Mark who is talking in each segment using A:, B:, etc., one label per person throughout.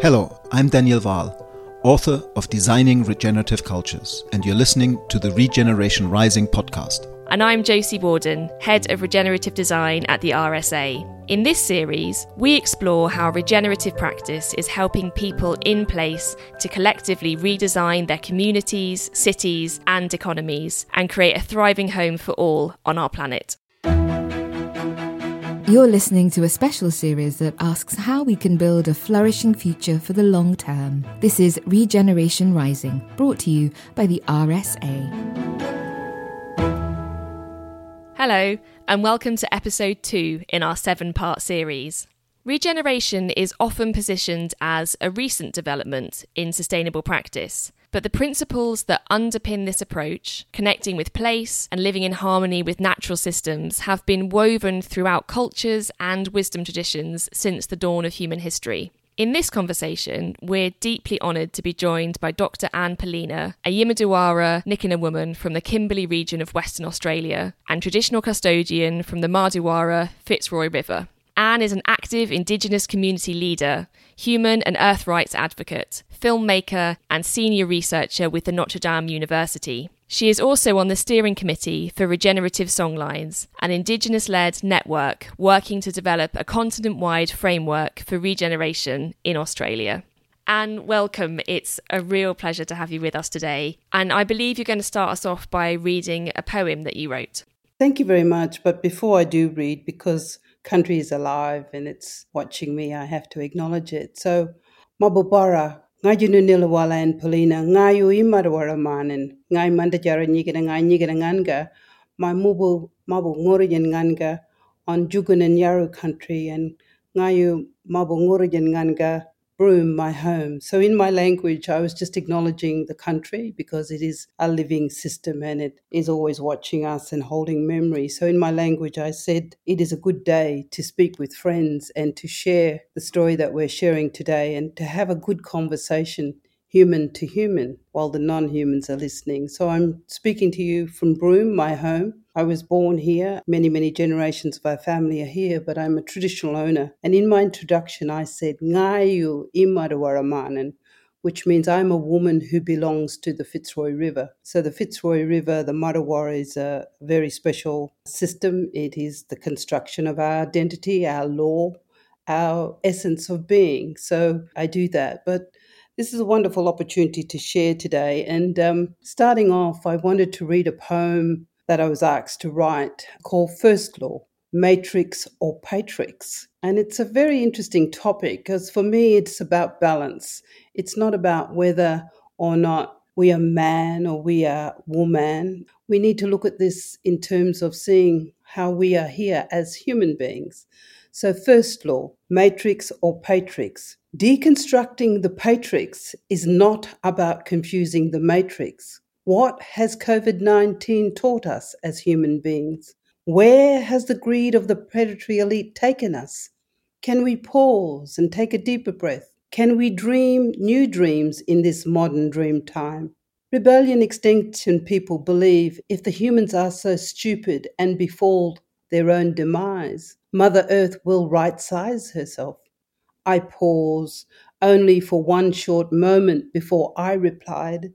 A: Hello, I'm Daniel Wahl, author of Designing Regenerative Cultures, and you're listening to the Regeneration Rising podcast.
B: And I'm Josie Warden, Head of Regenerative Design at the RSA. In this series, we explore how regenerative practice is helping people in place to collectively redesign their communities, cities, and economies and create a thriving home for all on our planet.
C: You're listening to a special series that asks how we can build a flourishing future for the long term. This is Regeneration Rising, brought to you by the RSA.
B: Hello, and welcome to episode two in our seven part series. Regeneration is often positioned as a recent development in sustainable practice, but the principles that underpin this approach, connecting with place and living in harmony with natural systems, have been woven throughout cultures and wisdom traditions since the dawn of human history. In this conversation, we're deeply honoured to be joined by Dr. Anne Poelina, a Yimadewara Nyikina woman from the Kimberley region of Western Australia and traditional custodian from the Martuwarra Fitzroy River. Anne is an active Indigenous community leader, human and earth rights advocate, filmmaker, and senior researcher with the Notre Dame University. She is also on the steering committee for Regenerative Songlines, an Indigenous led network working to develop a continent wide framework for regeneration in Australia. Anne, welcome. It's a real pleasure to have you with us today. And I believe you're going to start us off by reading a poem that you wrote.
D: Thank you very much. But before I do read, because country is alive and it's watching me, I have to acknowledge it. So, Mabubara, ngajunu nilawala and Poelina, ngayu imadwara manen, ngai mandajara nyigana ngai nyigana nganga, my mubu mabu ngorijan nganga. On Jugun and Yawuru country and ngayu mabu ngorijan nganga Broome, my home. So, in my language, I was just acknowledging the country because it is a living system and it is always watching us and holding memory. So, in my language, I said it is a good day to speak with friends and to share the story that we're sharing today and to have a good conversation human to human while the non humans are listening. So I'm speaking to you from Broome, my home. I was born here. Many, many generations of our family are here, but I'm a traditional owner. And in my introduction, I said, Ngayu Imarawaraman, which means I'm a woman who belongs to the Fitzroy River. So the Fitzroy River, the Martuwarra, is a very special system. It is the construction of our identity, our law, our essence of being. So I do that. But this is a wonderful opportunity to share today. And um, starting off, I wanted to read a poem that I was asked to write called First Law Matrix or Patrix. And it's a very interesting topic because for me, it's about balance. It's not about whether or not we are man or we are woman. We need to look at this in terms of seeing how we are here as human beings. So, first law, matrix or patrix. Deconstructing the patrix is not about confusing the matrix. What has COVID 19 taught us as human beings? Where has the greed of the predatory elite taken us? Can we pause and take a deeper breath? Can we dream new dreams in this modern dream time? Rebellion extinction people believe if the humans are so stupid and befall their own demise, Mother Earth will right size herself. I pause only for one short moment before I replied,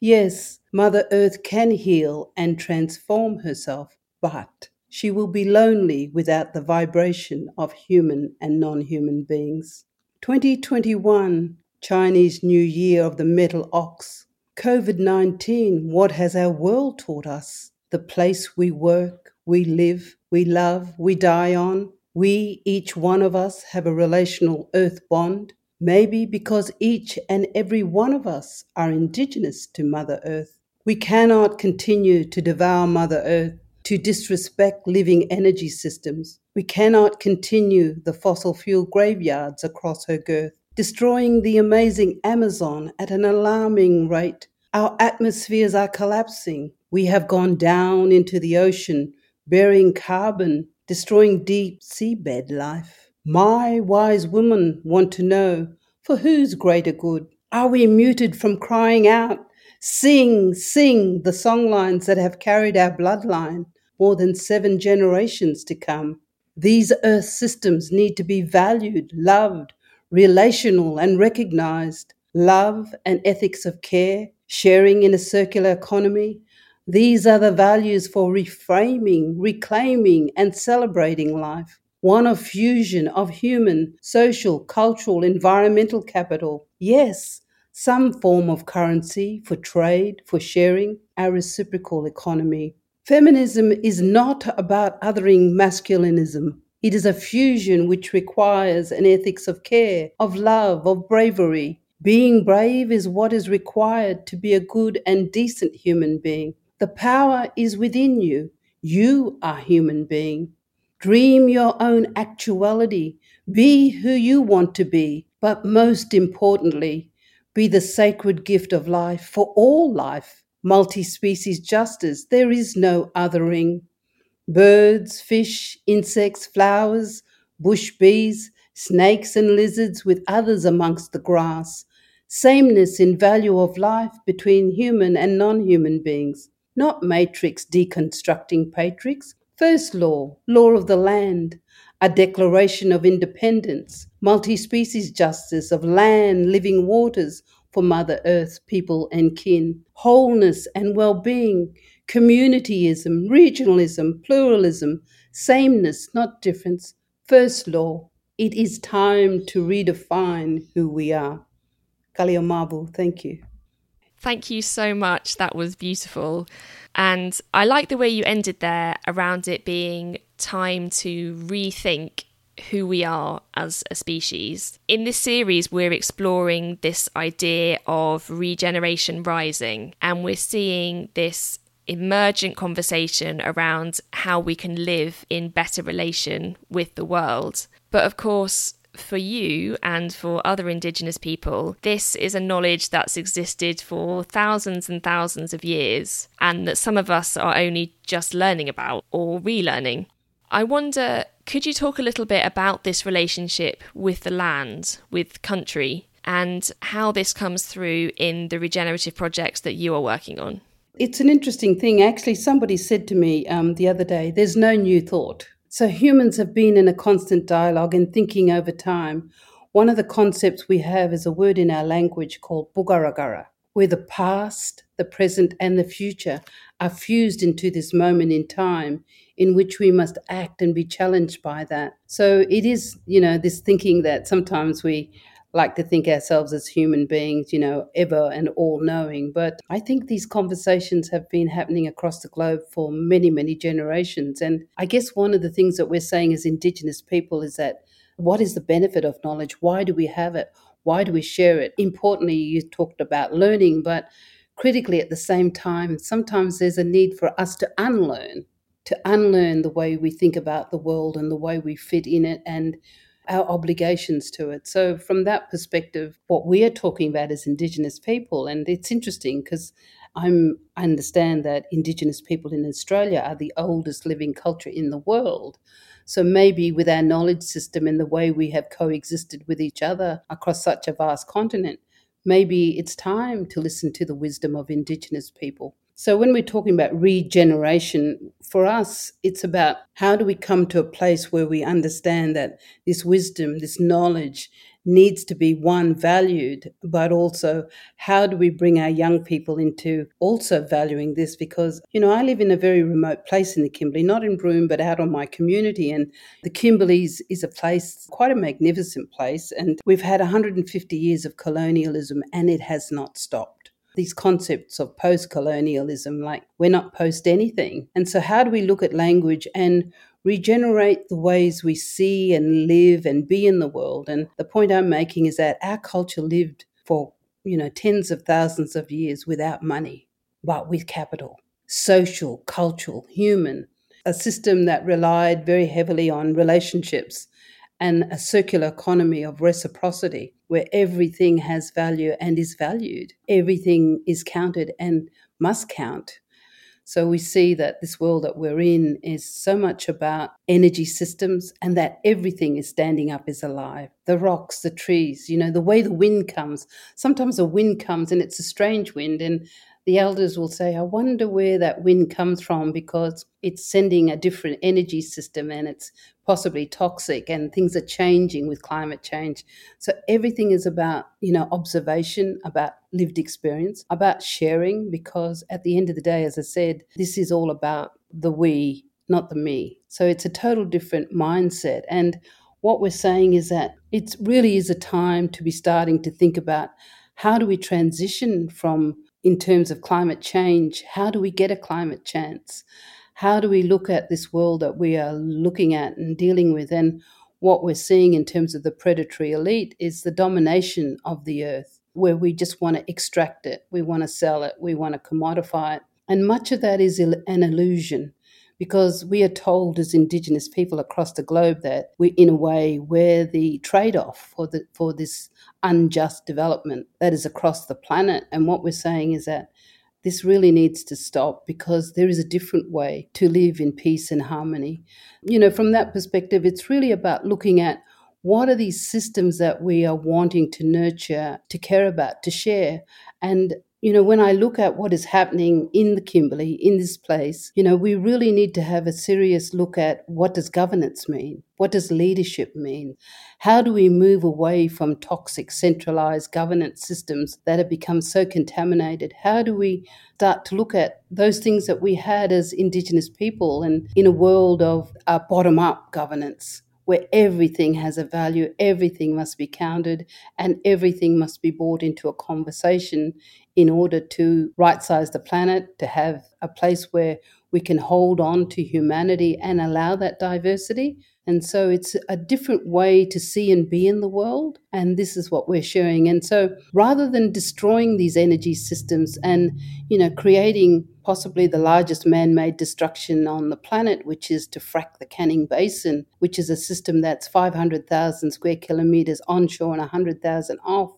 D: Yes, Mother Earth can heal and transform herself, but she will be lonely without the vibration of human and non human beings. 2021, Chinese New Year of the Metal Ox. COVID 19, what has our world taught us? The place we work, we live, we love, we die on, we, each one of us, have a relational earth bond, maybe because each and every one of us are indigenous to Mother Earth. We cannot continue to devour Mother Earth, to disrespect living energy systems. We cannot continue the fossil fuel graveyards across her girth, destroying the amazing Amazon at an alarming rate. Our atmospheres are collapsing. We have gone down into the ocean, burying carbon destroying deep seabed life. My wise women want to know for whose greater good are we muted from crying out? Sing, sing the songlines that have carried our bloodline more than seven generations to come. These earth systems need to be valued, loved, relational and recognized, love and ethics of care, sharing in a circular economy. These are the values for reframing, reclaiming, and celebrating life. One of fusion of human, social, cultural, environmental capital. Yes, some form of currency for trade, for sharing, our reciprocal economy. Feminism is not about othering masculinism. It is a fusion which requires an ethics of care, of love, of bravery. Being brave is what is required to be a good and decent human being. The power is within you. You are human being. Dream your own actuality. Be who you want to be. But most importantly, be the sacred gift of life for all life. Multi species justice. There is no othering. Birds, fish, insects, flowers, bush bees, snakes and lizards with others amongst the grass. Sameness in value of life between human and non human beings. Not matrix deconstructing patrix. First law, law of the land, a declaration of independence, multi species justice of land, living waters for Mother Earth, people, and kin, wholeness and well being, communityism, regionalism, pluralism, sameness, not difference. First law, it is time to redefine who we are. Kaliomabu, thank you.
B: Thank you so much. That was beautiful. And I like the way you ended there around it being time to rethink who we are as a species. In this series, we're exploring this idea of regeneration rising, and we're seeing this emergent conversation around how we can live in better relation with the world. But of course, for you and for other Indigenous people, this is a knowledge that's existed for thousands and thousands of years, and that some of us are only just learning about or relearning. I wonder, could you talk a little bit about this relationship with the land, with country, and how this comes through in the regenerative projects that you are working on?
D: It's an interesting thing. Actually, somebody said to me um, the other day, there's no new thought. So humans have been in a constant dialogue and thinking over time. One of the concepts we have is a word in our language called bugaragara, where the past, the present, and the future are fused into this moment in time in which we must act and be challenged by that. So it is, you know, this thinking that sometimes we like to think ourselves as human beings, you know, ever and all knowing. But I think these conversations have been happening across the globe for many, many generations. And I guess one of the things that we're saying as Indigenous people is that what is the benefit of knowledge? Why do we have it? Why do we share it? Importantly, you talked about learning, but critically at the same time, sometimes there's a need for us to unlearn, to unlearn the way we think about the world and the way we fit in it and our obligations to it. So, from that perspective, what we are talking about is Indigenous people, and it's interesting because I understand that Indigenous people in Australia are the oldest living culture in the world. So maybe with our knowledge system and the way we have coexisted with each other across such a vast continent, maybe it's time to listen to the wisdom of Indigenous people. So, when we're talking about regeneration, for us, it's about how do we come to a place where we understand that this wisdom, this knowledge needs to be one valued, but also how do we bring our young people into also valuing this? Because, you know, I live in a very remote place in the Kimberley, not in Broome, but out on my community. And the Kimberleys is a place, quite a magnificent place. And we've had 150 years of colonialism and it has not stopped these concepts of post colonialism, like we're not post anything. And so, how do we look at language and regenerate the ways we see and live and be in the world? And the point I'm making is that our culture lived for, you know, tens of thousands of years without money, but with capital, social, cultural, human, a system that relied very heavily on relationships and a circular economy of reciprocity where everything has value and is valued. Everything is counted and must count. So we see that this world that we're in is so much about energy systems and that everything is standing up is alive. The rocks, the trees, you know, the way the wind comes. Sometimes a wind comes and it's a strange wind and the elders will say, I wonder where that wind comes from because it's sending a different energy system and it's possibly toxic and things are changing with climate change. So everything is about, you know, observation, about lived experience, about sharing, because at the end of the day, as I said, this is all about the we, not the me. So it's a total different mindset. And what we're saying is that it really is a time to be starting to think about how do we transition from in terms of climate change how do we get a climate chance how do we look at this world that we are looking at and dealing with? And what we're seeing in terms of the predatory elite is the domination of the earth, where we just want to extract it, we want to sell it, we want to commodify it. And much of that is an illusion because we are told as Indigenous people across the globe that we, in a way, we're the trade off for, the, for this unjust development that is across the planet. And what we're saying is that this really needs to stop because there is a different way to live in peace and harmony. You know, from that perspective, it's really about looking at what are these systems that we are wanting to nurture, to care about, to share, and you know, when I look at what is happening in the Kimberley, in this place, you know, we really need to have a serious look at what does governance mean? What does leadership mean? How do we move away from toxic centralized governance systems that have become so contaminated? How do we start to look at those things that we had as Indigenous people and in a world of uh, bottom up governance? where everything has a value, everything must be counted, and everything must be brought into a conversation in order to right size the planet, to have a place where we can hold on to humanity and allow that diversity. And so it's a different way to see and be in the world. And this is what we're sharing. And so rather than destroying these energy systems and, you know, creating possibly the largest man made destruction on the planet, which is to frack the Canning Basin, which is a system that's 500,000 square kilometers onshore and 100,000 off,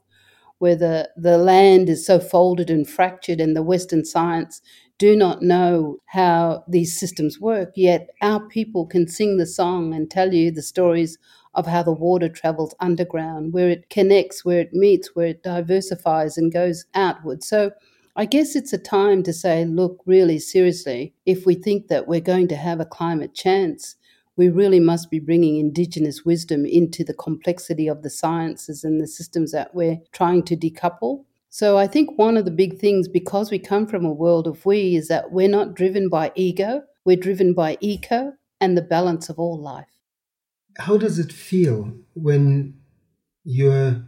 D: where the, the land is so folded and fractured, and the Western science do not know how these systems work, yet our people can sing the song and tell you the stories of how the water travels underground, where it connects, where it meets, where it diversifies and goes outward. So I guess it's a time to say, look, really seriously, if we think that we're going to have a climate chance, we really must be bringing Indigenous wisdom into the complexity of the sciences and the systems that we're trying to decouple. So I think one of the big things, because we come from a world of we, is that we're not driven by ego, we're driven by eco and the balance of all life.
E: How does it feel when you're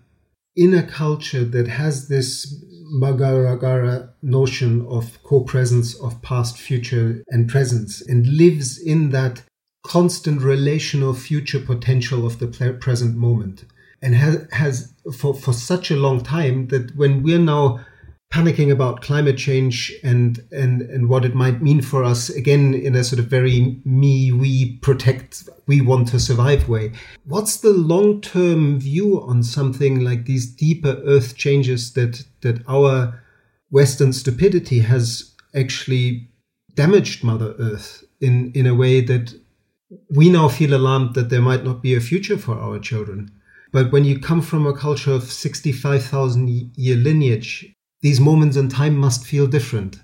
E: in a culture that has this Magaragara notion of co presence of past, future, and presence and lives in that constant relational future potential of the present moment? and has, has for, for such a long time that when we're now panicking about climate change and, and, and what it might mean for us, again, in a sort of very me, we protect, we want to survive way. What's the long term view on something like these deeper earth changes that, that our Western stupidity has actually damaged Mother Earth in, in a way that we now feel alarmed that there might not be a future for our children? But when you come from a culture of 65,000 year lineage, these moments in time must feel different.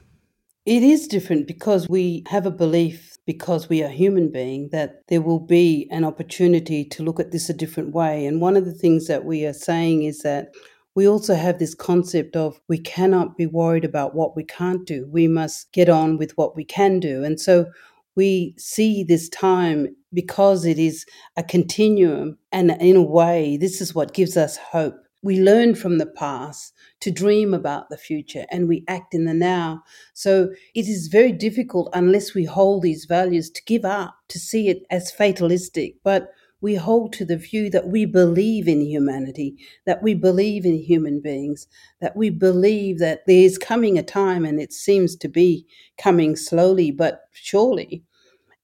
D: It is different because we have a belief, because we are human beings, that there will be an opportunity to look at this a different way. And one of the things that we are saying is that we also have this concept of we cannot be worried about what we can't do. We must get on with what we can do. And so we see this time because it is a continuum. And in a way, this is what gives us hope. We learn from the past to dream about the future and we act in the now. So it is very difficult unless we hold these values to give up, to see it as fatalistic. But we hold to the view that we believe in humanity, that we believe in human beings, that we believe that there's coming a time, and it seems to be coming slowly but surely,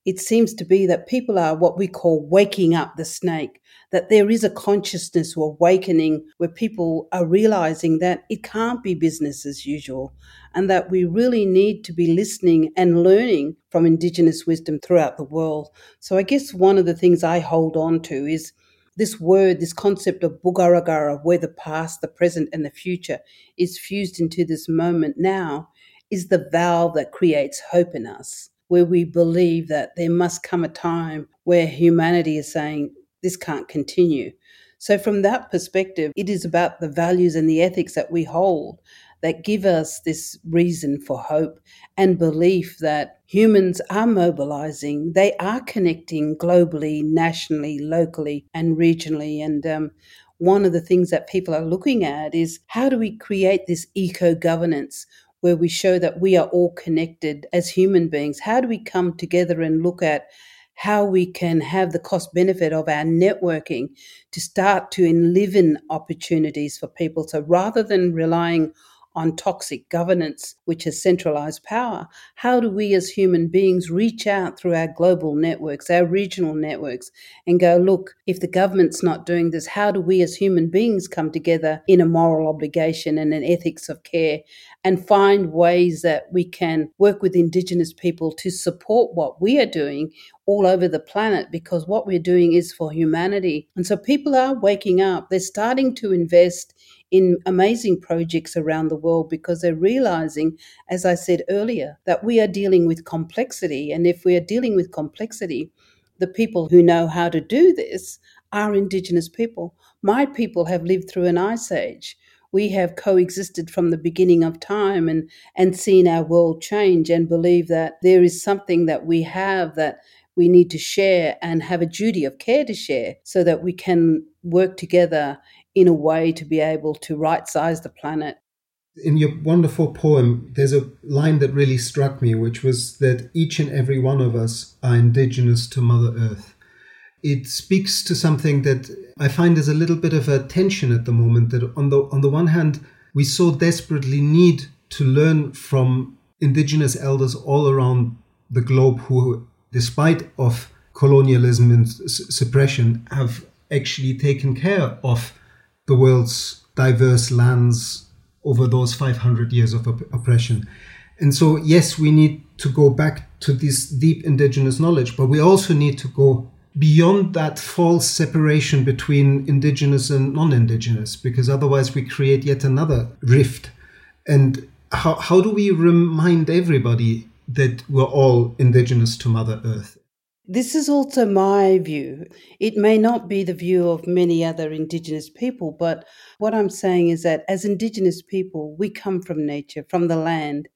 D: it seems to be that people are what we call waking up the snake, that there is a consciousness or awakening where people are realizing that it can't be business as usual and that we really need to be listening and learning from Indigenous wisdom throughout the world. So I guess one of the things I hold on to is this word, this concept of Bugaragara, where the past, the present, and the future is fused into this moment now, is the valve that creates hope in us where we believe that there must come a time where humanity is saying, this can't continue. So, from that perspective, it is about the values and the ethics that we hold that give us this reason for hope and belief that humans are mobilizing, they are connecting globally, nationally, locally, and regionally. And um, one of the things that people are looking at is how do we create this eco governance where we show that we are all connected as human beings? How do we come together and look at how we can have the cost benefit of our networking to start to enliven opportunities for people. So rather than relying on toxic governance, which is centralized power, how do we as human beings reach out through our global networks, our regional networks, and go, look, if the government's not doing this, how do we as human beings come together in a moral obligation and an ethics of care and find ways that we can work with Indigenous people to support what we are doing all over the planet? Because what we're doing is for humanity. And so people are waking up, they're starting to invest in amazing projects around the world because they're realizing, as I said earlier, that we are dealing with complexity. And if we are dealing with complexity, the people who know how to do this are Indigenous people. My people have lived through an ice age. We have coexisted from the beginning of time and, and seen our world change and believe that there is something that we have that we need to share and have a duty of care to share so that we can work together in a way to be able to right size the planet.
E: In your wonderful poem, there's a line that really struck me, which was that each and every one of us are indigenous to Mother Earth. It speaks to something that I find is a little bit of a tension at the moment. That on the on the one hand, we so desperately need to learn from indigenous elders all around the globe who, despite of colonialism and suppression, have actually taken care of the world's diverse lands over those 500 years of op- oppression. And so, yes, we need to go back to this deep indigenous knowledge, but we also need to go beyond that false separation between indigenous and non indigenous, because otherwise we create yet another rift. And how, how do we remind everybody that we're all indigenous to Mother Earth?
D: This is also my view. It may not be the view of many other Indigenous people, but what I'm saying is that as Indigenous people, we come from nature, from the land.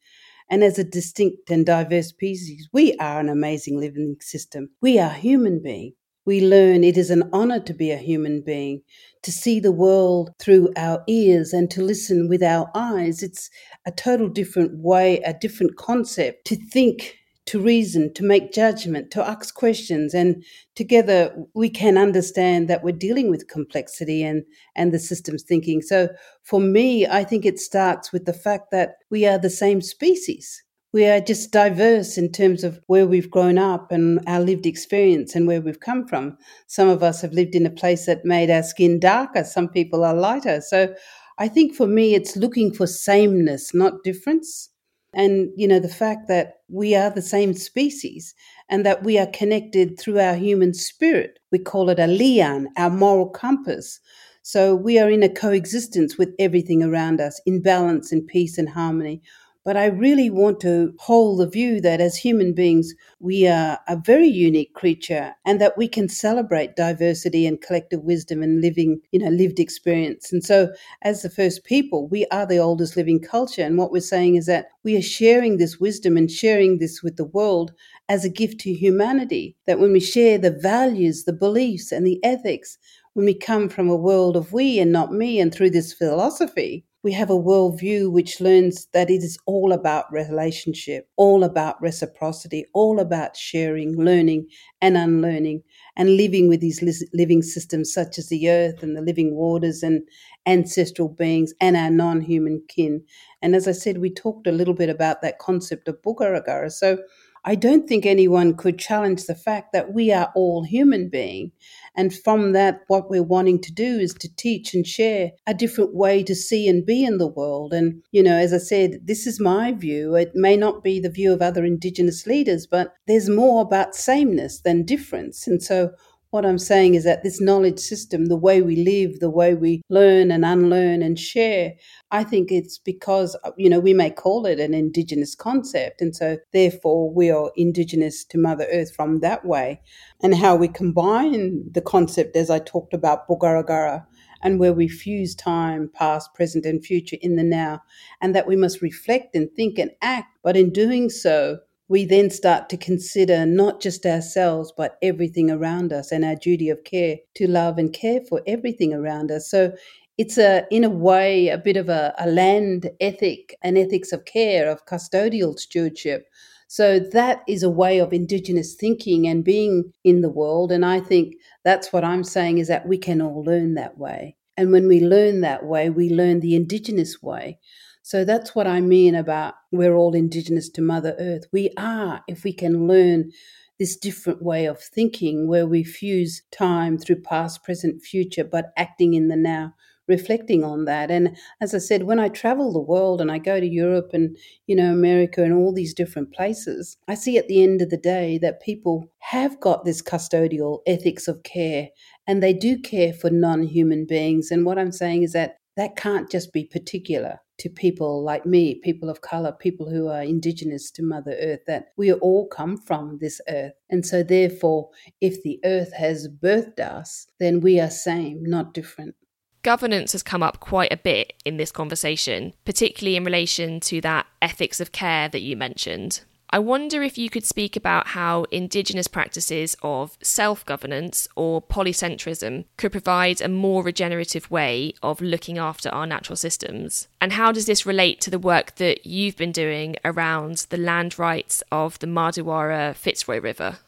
D: And as a distinct and diverse species, we are an amazing living system. We are human beings. We learn it is an honor to be a human being, to see the world through our ears and to listen with our eyes. It's a total different way, a different concept to think to reason, to make judgment, to ask questions, and together we can understand that we're dealing with complexity and, and the systems thinking. So for me, I think it starts with the fact that we are the same species. We are just diverse in terms of where we've grown up and our lived experience and where we've come from. Some of us have lived in a place that made our skin darker, some people are lighter. So I think for me, it's looking for sameness, not difference and you know the fact that we are the same species and that we are connected through our human spirit. We call it a liyan our moral compass. So we are in a coexistence with everything around us in balance and peace and harmony but I really want to hold the view that as human beings, we are a very unique creature and that we can celebrate diversity and collective wisdom and living, you know, lived experience. And so as the first people, we are the oldest living culture. And what we're saying is that we are sharing this wisdom and sharing this with the world as a gift to humanity. That when we share the values, the beliefs, and the ethics, when we come from a world of we and not me, and through this philosophy, we have a worldview which learns that it is all about relationship, all about reciprocity, all about sharing, learning, and unlearning, and living with these living systems such as the earth and the living waters and ancestral beings and our non human kin. And as I said, we talked a little bit about that concept of Bugaragara. So I don't think anyone could challenge the fact that we are all human beings. And from that, what we're wanting to do is to teach and share a different way to see and be in the world. And, you know, as I said, this is my view. It may not be the view of other Indigenous leaders, but there's more about sameness than difference. And so what I'm saying is that this knowledge system, the way we live, the way we learn and unlearn and share, I think it's because, uh, you know, we may call it an indigenous concept. And so therefore we are indigenous to Mother Earth from that way. And how we combine the concept, as I talked about, Bulgaragara, and where we fuse time, past, present, and future in the now, and that we must reflect and think and act. But in doing so, we then start to consider not just ourselves, but everything around us and our duty of care to love and care for everything around us. So it's a, in a way, a bit of a, a land ethic, an ethics of care, of custodial stewardship. So that is a way of Indigenous thinking and being in the world. And I think that's what I'm saying is that we can all learn that way. And when we learn that way, we learn the Indigenous way. So that's what I mean about we're all indigenous to Mother Earth. We are, if we can learn this different way of thinking where we fuse time through past, present, future, but acting in the now, reflecting on that. And as I said, when I travel the world and I go to Europe and, you know, America and all these different places, I see at the end of the day that people have got this custodial ethics of care and they do care for non human beings. And what I'm saying is that that can't just be particular to people like me, people of color, people who are indigenous to Mother Earth, that we all come from this earth. And so, therefore, if the earth has birthed us, then we are same, not different.
B: Governance has come up quite a bit in this conversation, particularly in relation to that ethics of care that you mentioned. I wonder if you could speak about how Indigenous practices of self governance or polycentrism could provide a more regenerative way of looking after our natural systems. And how does this relate to the work that you've been doing around the land rights of the Martuwarra Fitzroy River?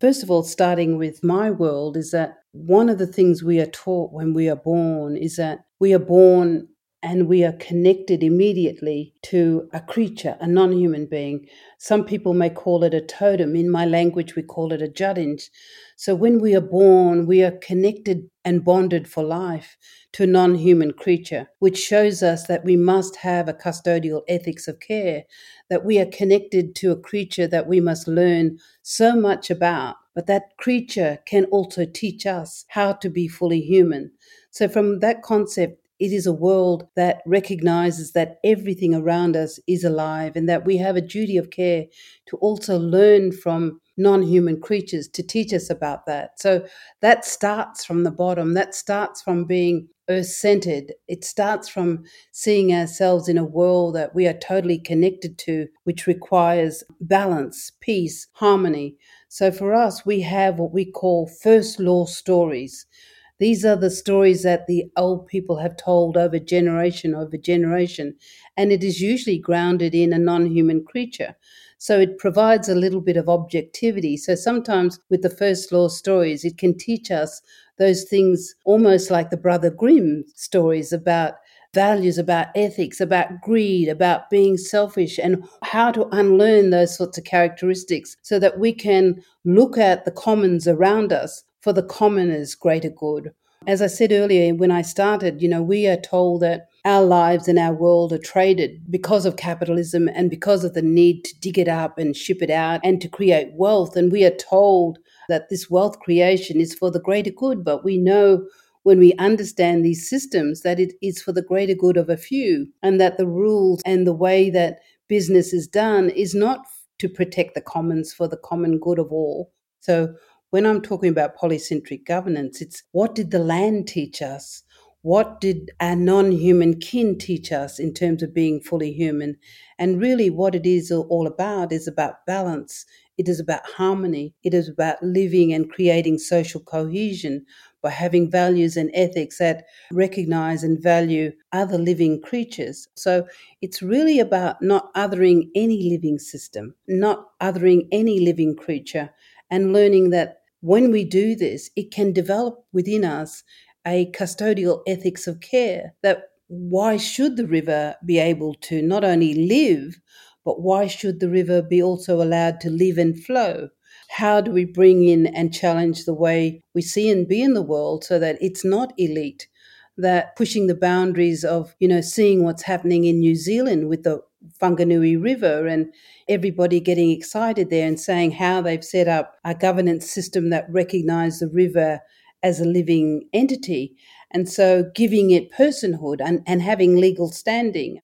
D: First of all, starting with my world, is that one of the things we are taught when we are born is that we are born and we are connected immediately to a creature, a non human being. Some people may call it a totem. In my language, we call it a judinj. So when we are born, we are connected and bonded for life to a non human creature, which shows us that we must have a custodial ethics of care, that we are connected to a creature that we must learn so much about. But that creature can also teach us how to be fully human. So, from that concept, it is a world that recognizes that everything around us is alive and that we have a duty of care to also learn from non human creatures to teach us about that. So that starts from the bottom, that starts from being earth centered. It starts from seeing ourselves in a world that we are totally connected to, which requires balance, peace, harmony. So for us, we have what we call first law stories these are the stories that the old people have told over generation over generation, and it is usually grounded in a non human creature. So it provides a little bit of objectivity. So sometimes with the first law stories, it can teach us those things almost like the Brother Grimm stories about values, about ethics, about greed, about being selfish, and how to unlearn those sorts of characteristics so that we can look at the commons around us for the commoner's greater good. As I said earlier, when I started, you know, we are told that our lives and our world are traded because of capitalism and because of the need to dig it up and ship it out and to create wealth. And we are told that this wealth creation is for the greater good, but we know when we understand these systems that it is for the greater good of a few and that the rules and the way that business is done is not to protect the commons for the common good of all. So when I'm talking about polycentric governance, it's what did the land teach us? What did our non human kin teach us in terms of being fully human? And really, what it is all about is about balance. It is about harmony. It is about living and creating social cohesion by having values and ethics that recognize and value other living creatures. So it's really about not othering any living system, not othering any living creature, and learning that when we do this, it can develop within us a custodial ethics of care that why should the river be able to not only live, but why should the river be also allowed to live and flow? How do we bring in and challenge the way we see and be in the world so that it's not elite, that pushing the boundaries of, you know, seeing what's happening in New Zealand with the Whanganui River and everybody getting excited there and saying how they've set up a governance system that recognises the river as a living entity. And so giving it personhood and, and having legal standing.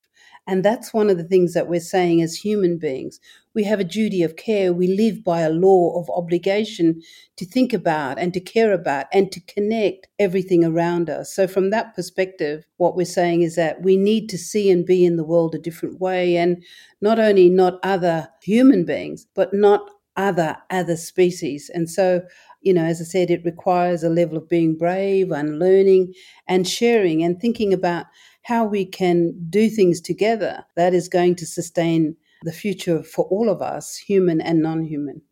D: And that's one of the things that we're saying as human beings. We have a duty of care. We live by a law of obligation to think about and to care about and to connect everything around us. So, from that perspective, what we're saying is that we need to see and be in the world a different way. And not only not other human beings, but not other other species. And so you know, as I said, it requires a level of being brave and learning and sharing and thinking about how we can do things together that is going to sustain the future for all of us, human and non human.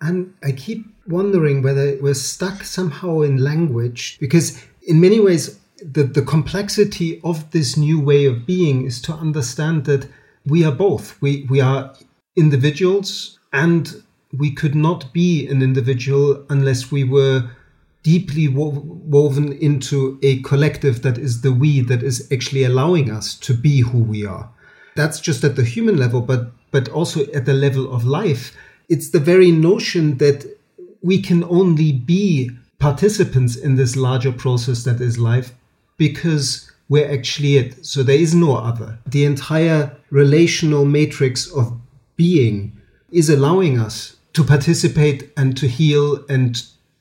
E: And I keep wondering whether we're stuck somehow in language, because in many ways, the, the complexity of this new way of being is to understand that we are both. We, we are individuals and we could not be an individual unless we were deeply wo- woven into a collective that is the we that is actually allowing us to be who we are. That's just at the human level, but but also at the level of life. It's the very notion that we can only be participants in this larger process that is life because we're actually it. So there is no other. The entire relational matrix of being is allowing us to participate and to heal and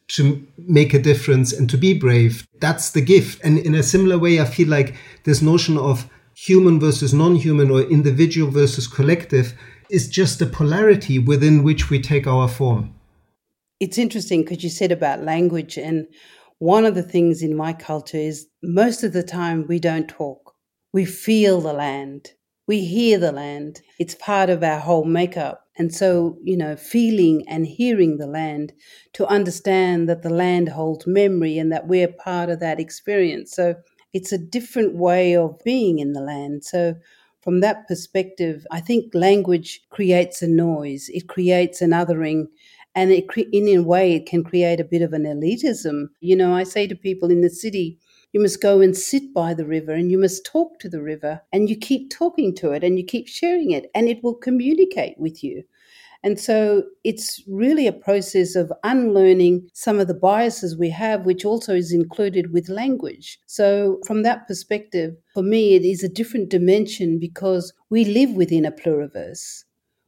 E: to make a difference and to be brave. That's the gift. And in a similar way, I feel like this notion of human versus non human or individual versus collective is just a polarity within which we take our form.
D: It's interesting because you said about language. And one of the things in my culture is most of the time we don't talk, we feel the land. We hear the land. It's part of our whole makeup. And so, you know, feeling and hearing the land to understand that the land holds memory and that we're part of that experience. So it's a different way of being in the land. So from that perspective, I think language creates a noise. It creates an othering and it, in a way, it can create a bit of an elitism. You know, I say to people in the city, you must go and sit by the river and you must talk to the river and you keep talking to it and you keep sharing it and it will communicate with you. And so it's really a process of unlearning some of the biases we have, which also is included with language. So, from that perspective, for me, it is a different dimension because we live within a pluriverse.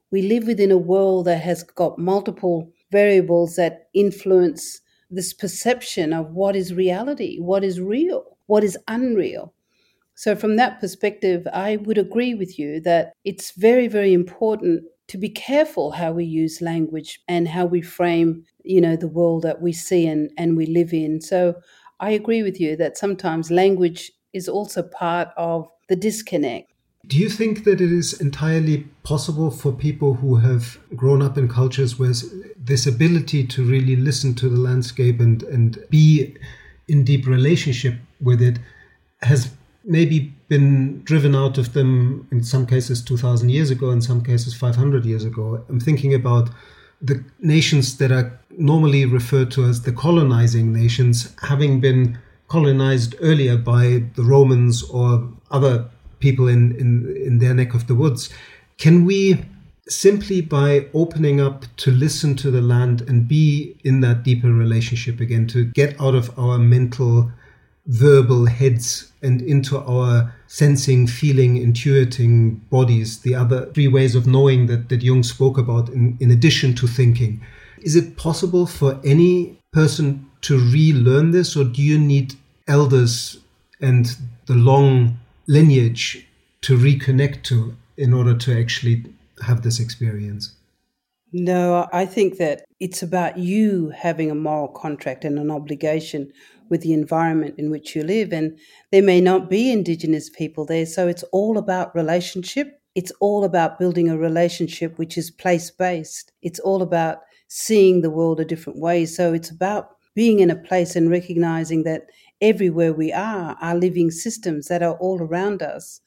D: We live within a world that has got multiple variables that influence this perception of what is reality, what is real, what is unreal. So, from that perspective, I would agree with you that it's very, very important to be careful how we use language and how we frame, you know, the world that we see and, and we live in. So, I agree with you that sometimes language is also part of the disconnect.
E: Do you think that it is entirely possible for people who have grown up in cultures where this ability to really listen to the landscape and, and be in deep relationship with it has maybe been driven out of them in some cases 2000 years ago, in some cases 500 years ago? I'm thinking about the nations that are normally referred to as the colonizing nations having been colonized earlier by the Romans or other people in, in, in their neck of the woods. Can we simply by opening up to listen to the land and be in that deeper relationship again, to get out of our mental, verbal heads and into our sensing, feeling, intuiting bodies, the other three ways of knowing that, that Jung spoke about in, in addition to thinking. Is it possible for any person to relearn this, or do you need elders and the long lineage to reconnect to in order to actually have this experience?
D: No, I think that it's about you having a moral contract and an obligation with the environment in which you live. And there may not be Indigenous people there. So it's all about relationship. It's all about building a relationship which is place based. It's all about seeing the world a different way. So it's about being in a place and recognizing that everywhere we are are living systems that are all around us.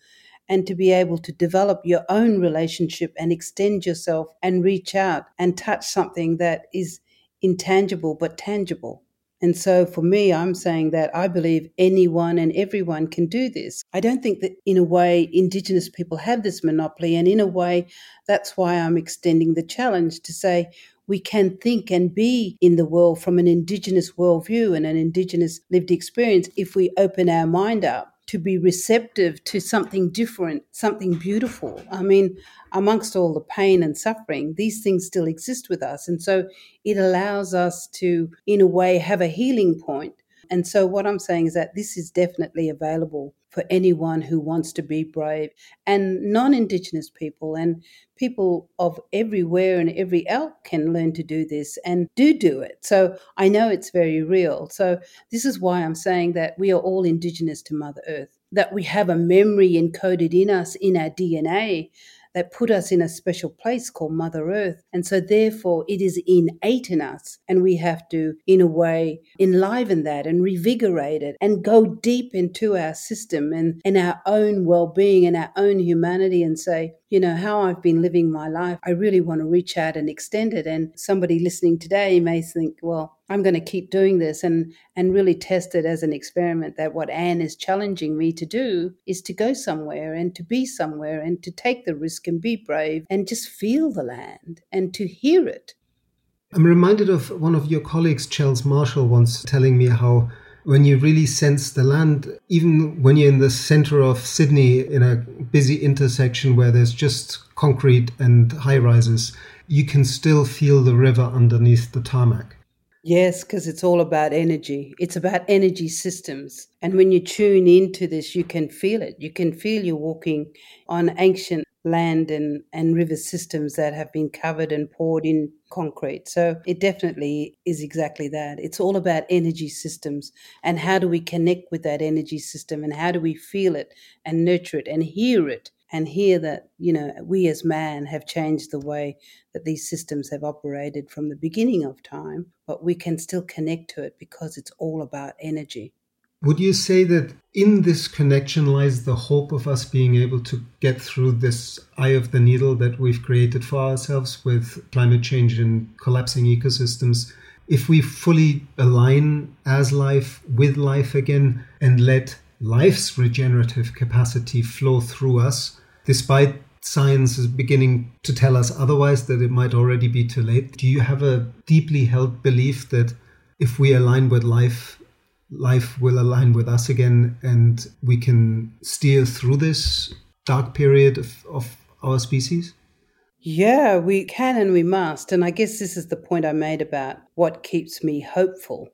D: And to be able to develop your own relationship and extend yourself and reach out and touch something that is intangible but tangible. And so for me, I'm saying that I believe anyone and everyone can do this. I don't think that in a way Indigenous people have this monopoly. And in a way, that's why I'm extending the challenge to say we can think and be in the world from an Indigenous worldview and an Indigenous lived experience if we open our mind up to be receptive to something different, something beautiful. I mean, amongst all the pain and suffering, these things still exist with us. And so it allows us to, in a way, have a healing point. And so what I'm saying is that this is definitely available for anyone who wants to be brave and non Indigenous people and people of everywhere and every elk can learn to do this and do do it. So I know it's very real. So this is why I'm saying that we are all Indigenous to Mother Earth, that we have a memory encoded in us, in our DNA that put us in a special place called Mother Earth. And so, therefore, it is innate in us. And we have to, in a way, enliven that and revigorate it and go deep into our system and, and our own well being and our own humanity and say, you know, how I've been living my life, I really want to reach out and extend it. And somebody listening today may think, well, I'm going to keep doing this and, and really test it as an experiment that what Anne is challenging me to do is to go somewhere and to be somewhere and to take the risk and be brave and just feel the land and to hear it.
E: I'm reminded of one of your colleagues, Charles Marshall, once telling me how when you really sense the land, even when you're in the center of Sydney in a busy intersection where there's just concrete and high rises, you can still feel the river underneath the tarmac.
D: Yes, because it's all about energy. It's about energy systems. And when you tune into this, you can feel it. You can feel you're walking on ancient land and, and river systems that have been covered and poured in concrete. So it definitely is exactly that. It's all about energy systems and how do we connect with that energy system and how do we feel it and nurture it and hear it and hear that, you know, we as man have changed the way that these systems have operated from the beginning of time, but we can still connect to it because it's all about energy.
E: Would you say that in this connection lies the hope of us being able to get through this eye of the needle that we've created for ourselves with climate change and collapsing ecosystems? If we fully align as life with life again and let life's regenerative capacity flow through us, despite science is beginning to tell us otherwise, that it might already be too late. Do you have a deeply held belief that if we align with life, life will align with us again and we can steer through this dark period of, of our species?
D: Yeah, we can and we must. And I guess this is the point I made about what keeps me hopeful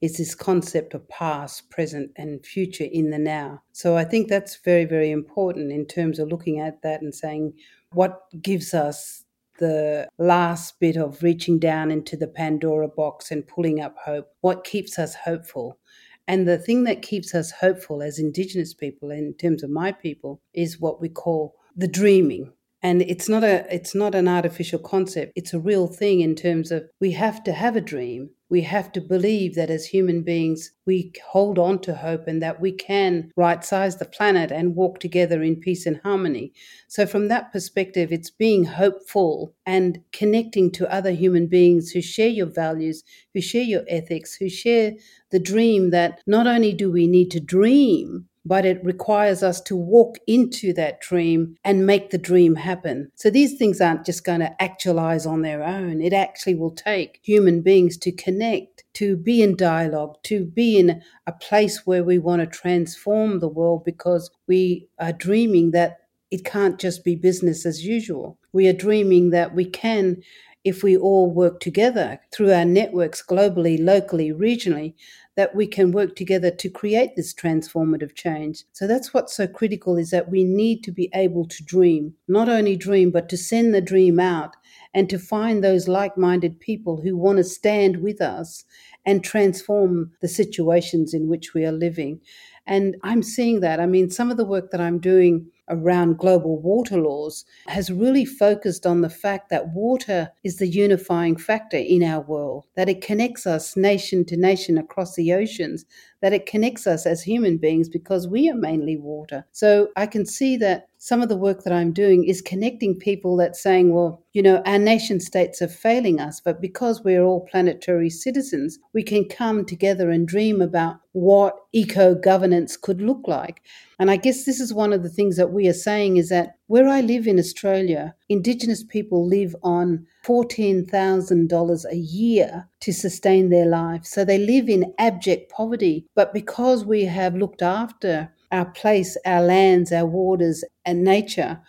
D: is this concept of past, present, and future in the now. So I think that's very, very important in terms of looking at that and saying what gives us the last bit of reaching down into the Pandora box and pulling up hope, what keeps us hopeful. And the thing that keeps us hopeful as Indigenous people, in terms of my people, is what we call the dreaming. And it's not a it's not an artificial concept. It's a real thing in terms of we have to have a dream we have to believe that as human beings, we hold on to hope and that we can right size the planet and walk together in peace and harmony. So, from that perspective, it's being hopeful and connecting to other human beings who share your values, who share your ethics, who share the dream that not only do we need to dream, but it requires us to walk into that dream and make the dream happen. So these things aren't just going to actualize on their own. It actually will take human beings to connect, to be in dialogue, to be in a place where we want to transform the world because we are dreaming that it can't just be business as usual. We are dreaming that we can if we all work together through our networks globally, locally, regionally, that we can work together to create this transformative change. So that's what's so critical is that we need to be able to dream, not only dream, but to send the dream out and to find those like minded people who want to stand with us and transform the situations in which we are living. And I'm seeing that. I mean, some of the work that I'm doing around global water laws has really focused on the fact that water is the unifying factor in our world, that it connects us nation to nation across the oceans, that it connects us as human beings because we are mainly water. So I can see that some of the work that I'm doing is connecting people that saying, well, you know, our nation states are failing us, but because we're all planetary citizens, we can come together and dream about what eco governance could look like. And I guess this is one of the things that we are saying is that where I live in Australia, Indigenous people live on $14,000 a year to sustain their life. So they live in abject poverty. But because we have looked after our place, our lands, our waters, and nature,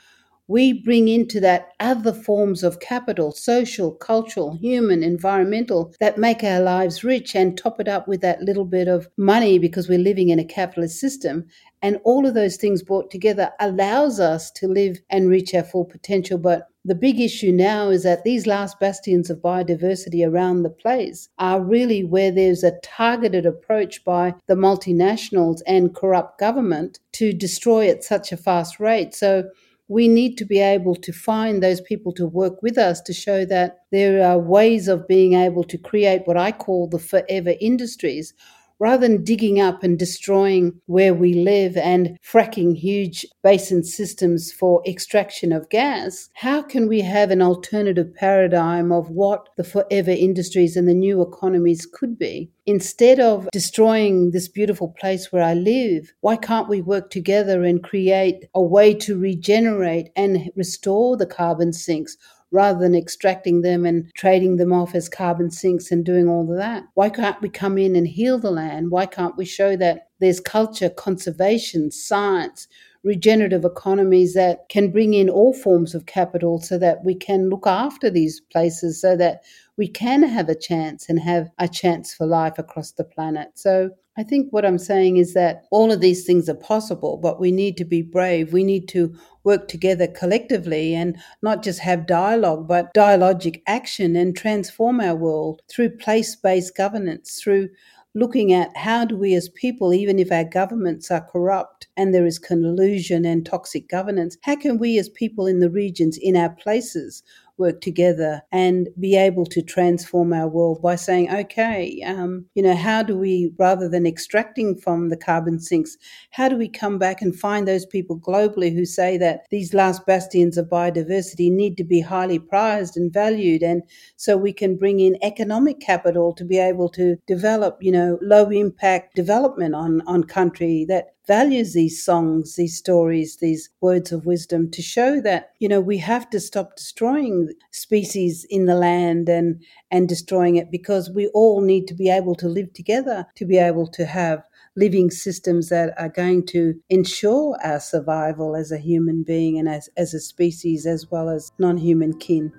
D: we bring into that other forms of capital, social, cultural, human, environmental, that make our lives rich and top it up with that little bit of money because we're living in a capitalist system. And all of those things brought together allows us to live and reach our full potential. But the big issue now is that these last bastions of biodiversity around the place are really where there's a targeted approach by the multinationals and corrupt government to destroy at such a fast rate. So we need to be able to find those people to work with us to show that there are ways of being able to create what I call the forever industries rather than digging up and destroying where we live and fracking huge basin systems for extraction of gas, how can we have an alternative paradigm of what the forever industries and the new economies could be? Instead of destroying this beautiful place where I live, why can't we work together and create a way to regenerate and restore the carbon sinks? Rather than extracting them and trading them off as carbon sinks and doing all of that? Why can't we come in and heal the land? Why can't we show that there's culture, conservation, science, regenerative economies that can bring in all forms of capital so that we can look after these places so that we can have a chance and have a chance for life across the planet. So I think what I'm saying is that all of these things are possible, but we need to be brave. We need to work together collectively and not just have dialogue, but dialogic action and transform our world through place based governance, through looking at how do we as people, even if our governments are corrupt and there is collusion and toxic governance, how can we as people in the regions, in our places, work together and be able to transform our world by saying, okay, um, you know, how do we, rather than extracting from the carbon sinks, how do we come back and find those people globally who say that these last bastions of biodiversity need to be highly prized and valued? And so we can bring in economic capital to be able to develop, you know, low impact development on, on country that values these songs, these stories, these words of wisdom to show that, you know, we have to stop destroying species in the land and, and destroying it because we all need to be able to live together to be able to have living systems that are going to ensure our survival as a human being and as, as a species as well as non human kin.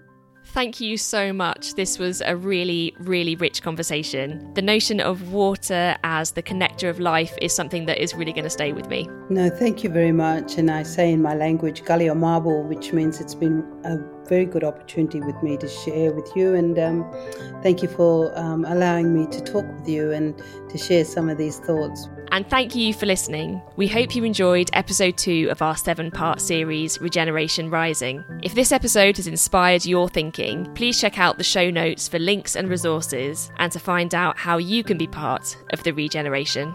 B: Thank you so much. This was a really, really rich conversation. The notion of water as the connector of life is something that is really going to stay with me.
D: No, thank you very much. And I say in my language, Galio Marble, which means it's been a very good opportunity with me to share with you. And um, thank you for um, allowing me to talk with you and to share some of these thoughts.
B: And thank you for listening. We hope you enjoyed episode two of our seven part series, Regeneration Rising. If this episode has inspired your thinking, please check out the show notes for links and resources and to find out how you can be part of the regeneration.